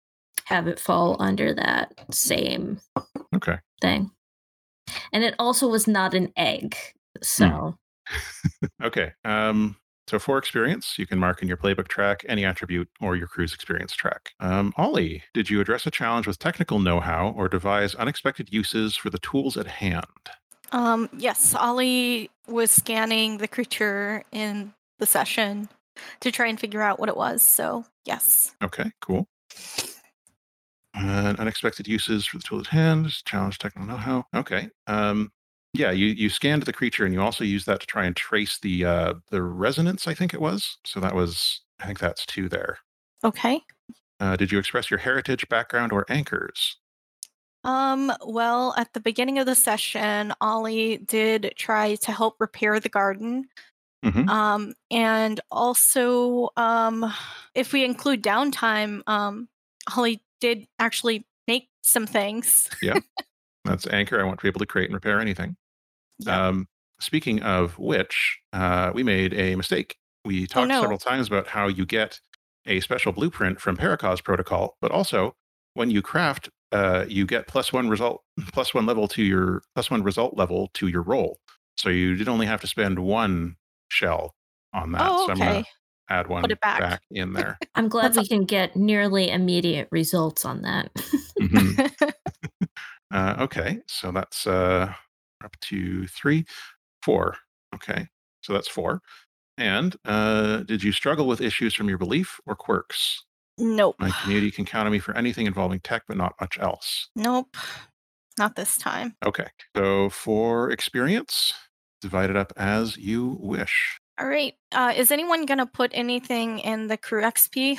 have it fall under that same Okay. thing. And it also was not an egg. So Okay. Um, so for experience, you can mark in your playbook track any attribute or your crew's experience track. Um, Ollie, did you address a challenge with technical know-how or devise unexpected uses for the tools at hand? Um, yes, Ollie was scanning the creature in the session to try and figure out what it was. So, yes. Okay, cool. And unexpected uses for the tool at hand, challenge technical know-how. Okay. Um, yeah, you you scanned the creature and you also used that to try and trace the uh, the resonance. I think it was. So that was. I think that's two there. Okay. Uh, did you express your heritage, background, or anchors? Um, well, at the beginning of the session, Ollie did try to help repair the garden. Mhm. Um, and also, um, if we include downtime, um, Ollie did actually make some things. Yeah. That's anchor. I want to be able to create and repair anything. Yeah. Um, speaking of which, uh, we made a mistake. We talked no. several times about how you get a special blueprint from Paracause protocol, but also when you craft, uh, you get plus one result, plus one level to your plus one result level to your roll. So you did only have to spend one shell on that. Oh, So I'm going okay. to add one Put it back. in there. I'm glad That's we can get nearly immediate results on that. Mhm. Uh, okay, so that's uh, up to three, four. Okay, so that's four. And uh, did you struggle with issues from your belief or quirks? nope. My community can count on me for anything involving tech, but not much else. Nope. Not this time. Okay. So for experience, divide it up as you wish. All right. Uh, is anyone gonna put anything in the crew XP?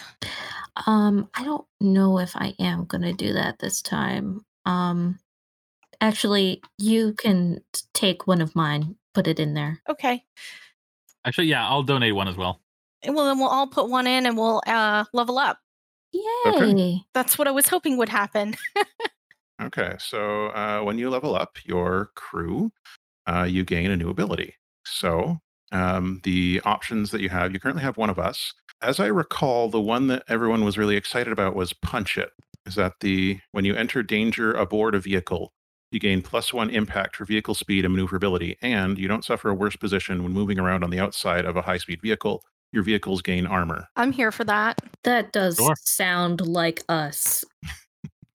Um, I don't know if I am gonna do that this time. Um, actually, you can take one of mine, put it in there. Okay. Actually, yeah, I'll donate one as well. Well, then we'll all put one in and we'll uh, level up. Yay! That's what I was hoping would happen. Okay. So uh, when you level up your crew, uh, you gain a new ability. So um, the options that you have, you currently have one of us. As I recall, the one that everyone was really excited about was Punch It. Is that the when you enter danger aboard a vehicle, you gain plus one impact for vehicle speed and maneuverability, and you don't suffer a worse position when moving around on the outside of a high speed vehicle. Your vehicles gain armor. I'm here for that. That does Sure. sound like us.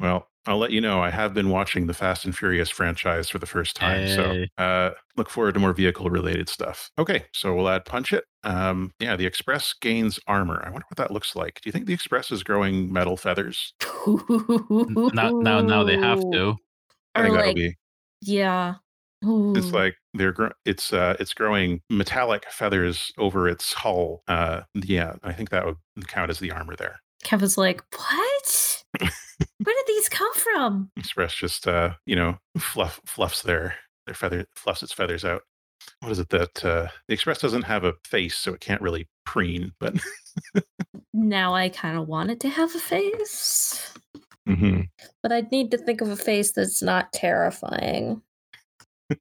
Well, I'll let you know. I have been watching the Fast and Furious franchise for the first time, Hey. so uh, look forward to more vehicle-related stuff. Okay, so we'll add Punch It. Um, yeah, the Express gains armor. I wonder what that looks like. Do you think the Express is growing metal feathers? Now, now, now they have to. I think that'll like, be. yeah. It's like they're gr- it's uh it's growing metallic feathers over its hull. Uh, yeah, I think that would count as the armor there. Kevin's like, what? Where did these come from? Express just uh you know fluff fluffs their their feather fluffs its feathers out. What is it that uh, the Express doesn't have a face, so it can't really preen, but Now I kind of want it to have a face, Mhm. but I'd need to think of a face that's not terrifying.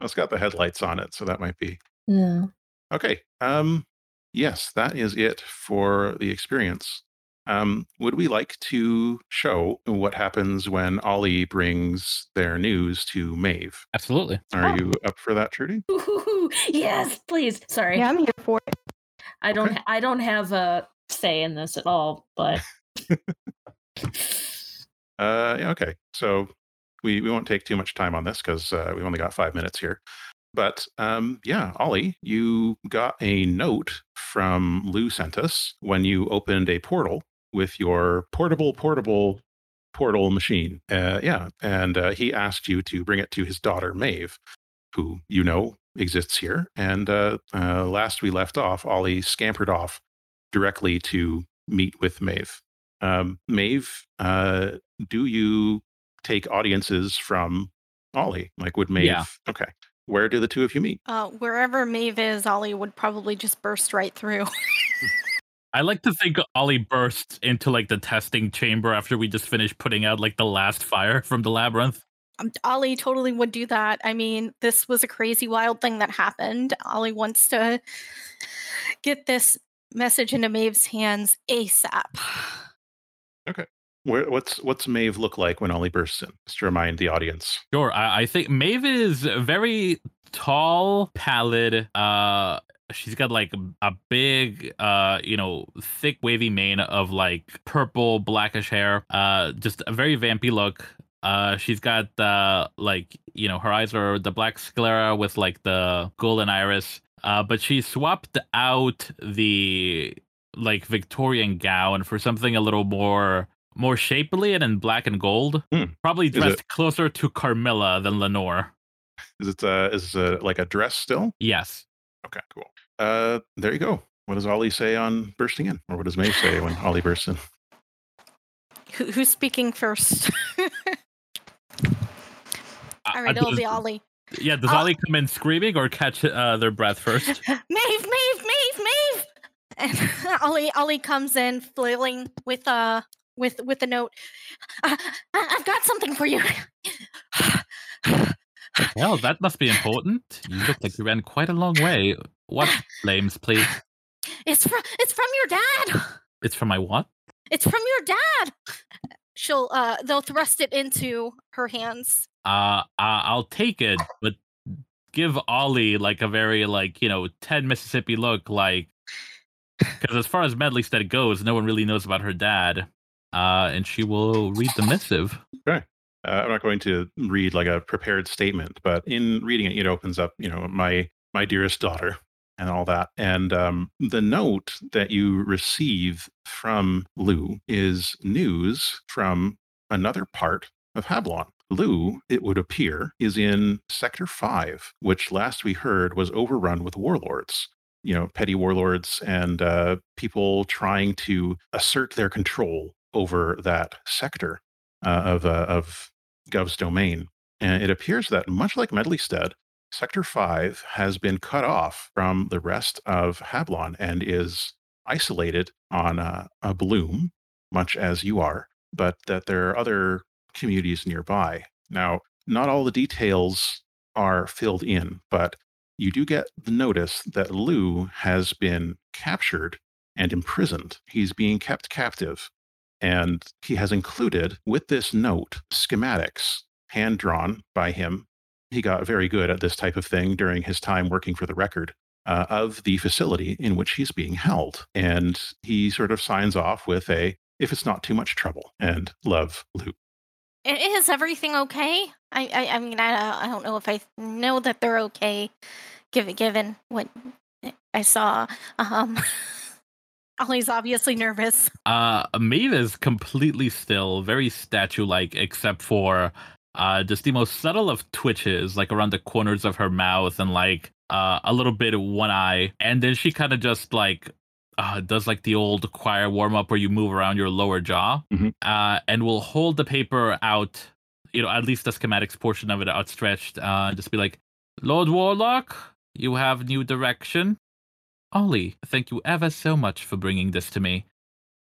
It's got the headlights on it, so that might be Yeah. okay. Um, yes, that is it for the experience. Um, would we like to show what happens when Ollie brings their news to Maeve? Absolutely. Are Oh. you up for that, Trudy? Ooh, yes, please. Sorry. Yeah, I'm here for it. I don't Okay. I don't have a say in this at all, but Uh, yeah, okay. So we we won't take too much time on this because uh, we've only got five minutes here. But um, yeah, Ollie, you got a note from Lou sent us when you opened a portal with your portable portable portal machine. Uh, yeah, and uh, he asked you to bring it to his daughter Maeve, who you know exists here. And uh, uh, last we left off, Ollie scampered off directly to meet with Maeve. Um, Maeve, uh, do you take audiences from Ollie? Like, would Maeve? Yeah. Okay. Where do the two of you meet? Uh, wherever Maeve is, Ollie would probably just burst right through. I like to think Ollie bursts into like the testing chamber after we just finished putting out like the last fire from the labyrinth. Um, Ollie totally would do that. I mean, this was a crazy, wild thing that happened. Ollie wants to get this message into Maeve's hands ASAP. Where, what's what's Maeve look like when Ollie bursts in? Just to remind the audience. Sure. I, I think Maeve is very tall, pallid. Uh, she's got like a big, uh, you know, thick, wavy mane of like purple, blackish hair. Uh, just a very vampy look. Uh, she's got uh, like you know, her eyes are the black sclera with like the golden iris. Uh, but she swapped out the like Victorian gown and for something a little more more shapely and in black and gold. Hmm. Probably dressed closer to Carmilla than Lenore. Is it uh, is it like a dress still? Yes. Okay, cool. Uh, there you go. What does Ollie say on bursting in, or what does Maeve say when Ollie bursts in? Who, who's speaking first? All right, Uh, it'll does- be Ollie. Yeah, does Uh, Ollie come in screaming or catch uh, their breath first? Maeve! And Ollie, Ollie comes in flailing with uh with with a note. Uh, I've got something for you. well, that must be important. You look like you ran quite a long way. What flames, please? It's from it's from your dad. It's from my what? It's from your dad. She'll uh they'll thrust it into her hands. Uh, uh, I'll take it, but give Ollie like a very like you know 10 Mississippi look, like because as far as Medleystead goes, no one really knows about her dad. Uh, and she will read the missive. Uh, I'm not going to read like a prepared statement, but in reading it, it opens up, you know, my my dearest daughter and all that. And um, the note that you receive from Lou is news from another part of Hablon. Lou, it would appear, is in Sector 5, which last we heard was overrun with warlords. You know, petty warlords and uh, people trying to assert their control over that sector uh, of, uh, of Gov's domain. And it appears that, much like Medleystead, Sector 5 has been cut off from the rest of Hablon and is isolated on a, a bloom, much as you are, but that there are other communities nearby. Now, not all the details are filled in, but you do get the notice that Lou has been captured and imprisoned. He's being kept captive, and he has included with this note schematics hand drawn by him. He got very good at this type of thing during his time working for the record uh, of the facility in which he's being held. And he sort of signs off with a, if it's not too much trouble, and love, Lou. Is everything okay? I, I, I mean, I, I don't know if I know that they're okay, given given what I saw. Um, Ollie's obviously nervous. Uh, Maeve is completely still, very statue-like, except for uh, just the most subtle of twitches, like around the corners of her mouth and like uh, a little bit of one eye, and then she kind of just like uh, does like the old choir warm up where you move around your lower jaw, Mhm. uh, and will hold the paper out, you know, at least the schematics portion of it outstretched, uh, just be like, Lord Warlock, you have new direction. Ollie, thank you ever so much for bringing this to me.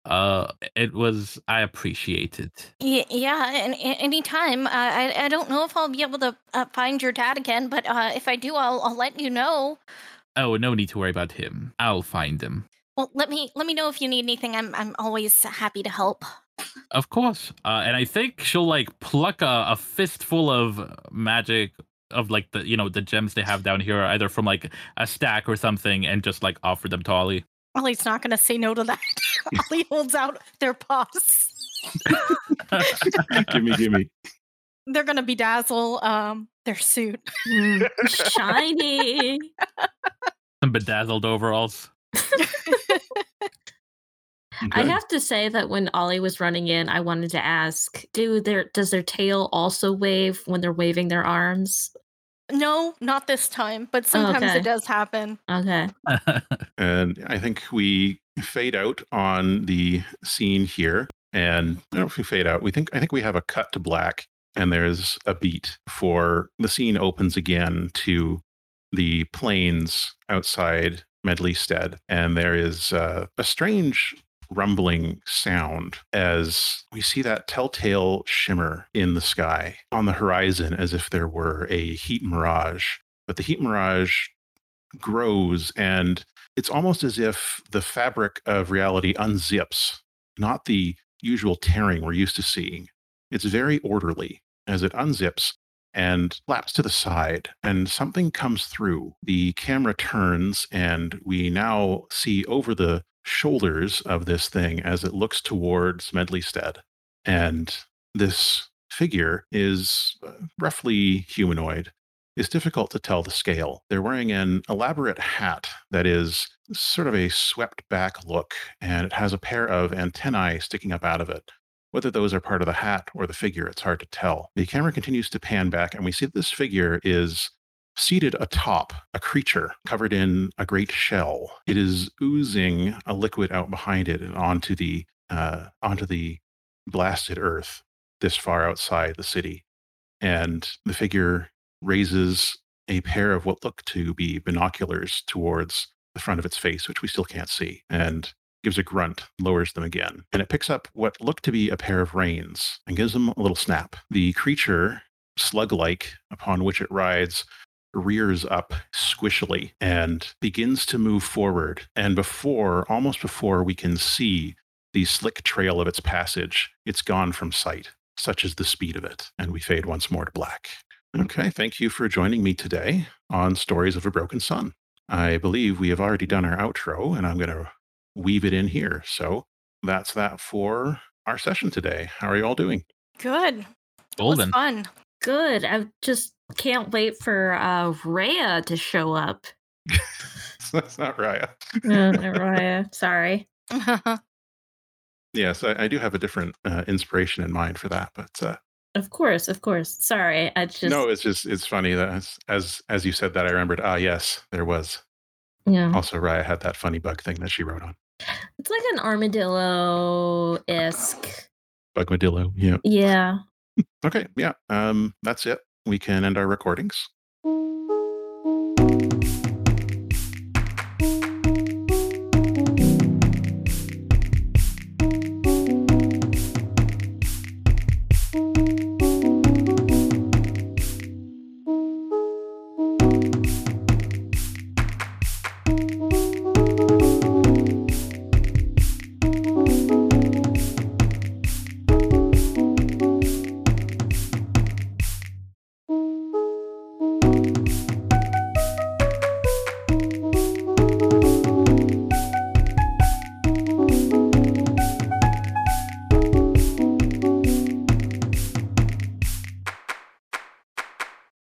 Uh, it was I appreciate it. Yeah, yeah and, and anytime. Uh, I, I don't know if I'll be able to uh, find your dad again, but uh, if I do, I'll, I'll let you know. Oh, no need to worry about him. I'll find him. Well, let me let me know if you need anything. I'm I'm always happy to help. Of course. Uh, and I think she'll like pluck a, a fistful of magic of like the you know the gems they have down here, either from like a stack or something, and just like offer them to Ollie. Ollie's not going to say no to that. Ollie holds out their paws. gimme, gimme. They're going to bedazzle um their suit. Mm, shiny. Some bedazzled overalls. I have to say that when Ollie was running in, I wanted to ask, do their does their tail also wave when they're waving their arms? No, not this time, but sometimes okay. it does happen. Okay. And I think we fade out on the scene here. And I don't know if we fade out. We think I think we have a cut to black, and there's a beat for the scene opens again to the plains outside Medleystead, and there is uh, a strange rumbling sound as we see that telltale shimmer in the sky on the horizon, as if there were a heat mirage. But the heat mirage grows and it's almost as if the fabric of reality unzips, not the usual tearing we're used to seeing. It's very orderly as it unzips and flaps to the side, and something comes through. The camera turns, and we now see over the shoulders of this thing as it looks towards Medleystead. And this figure is uh, roughly humanoid. It's difficult to tell the scale. They're wearing an elaborate hat that is sort of a swept back look, and it has a pair of antennae sticking up out of it. Whether those are part of the hat or the figure, it's hard to tell. The camera continues to pan back, and we see that this figure is seated atop a creature covered in a great shell. It is oozing a liquid out behind it and onto the uh, onto the blasted earth this far outside the city. And the figure raises a pair of what look to be binoculars towards the front of its face, which we still can't see, and gives a grunt, lowers them again. And it picks up what look to be a pair of reins and gives them a little snap. The creature, slug like, upon which it rides, rears up squishily and begins to move forward. And before, almost before we can see the slick trail of its passage, it's gone from sight. Such is the speed of it. And we fade once more to black. Okay, thank you for joining me today on Stories of a Broken Sun. I believe we have already done our outro, and I'm going to weave it in here. So that's that for our session today. How are you all doing? Good. It Golden. fun. Good. I just can't wait for uh Rhea to show up. that's not Raya. No, not Rhea. Sorry. Yes, I, I do have a different uh, inspiration in mind for that, but uh, Of course, of course. Sorry, I just No, it's just it's funny that as, as as you said that I remembered. Ah, yes, there was. yeah. Also, Raya had that funny bug thing that she wrote on It's like an armadillo esque. Bugmadillo. Yeah. Yeah. Okay. Yeah. Um. That's it. We can end our recordings.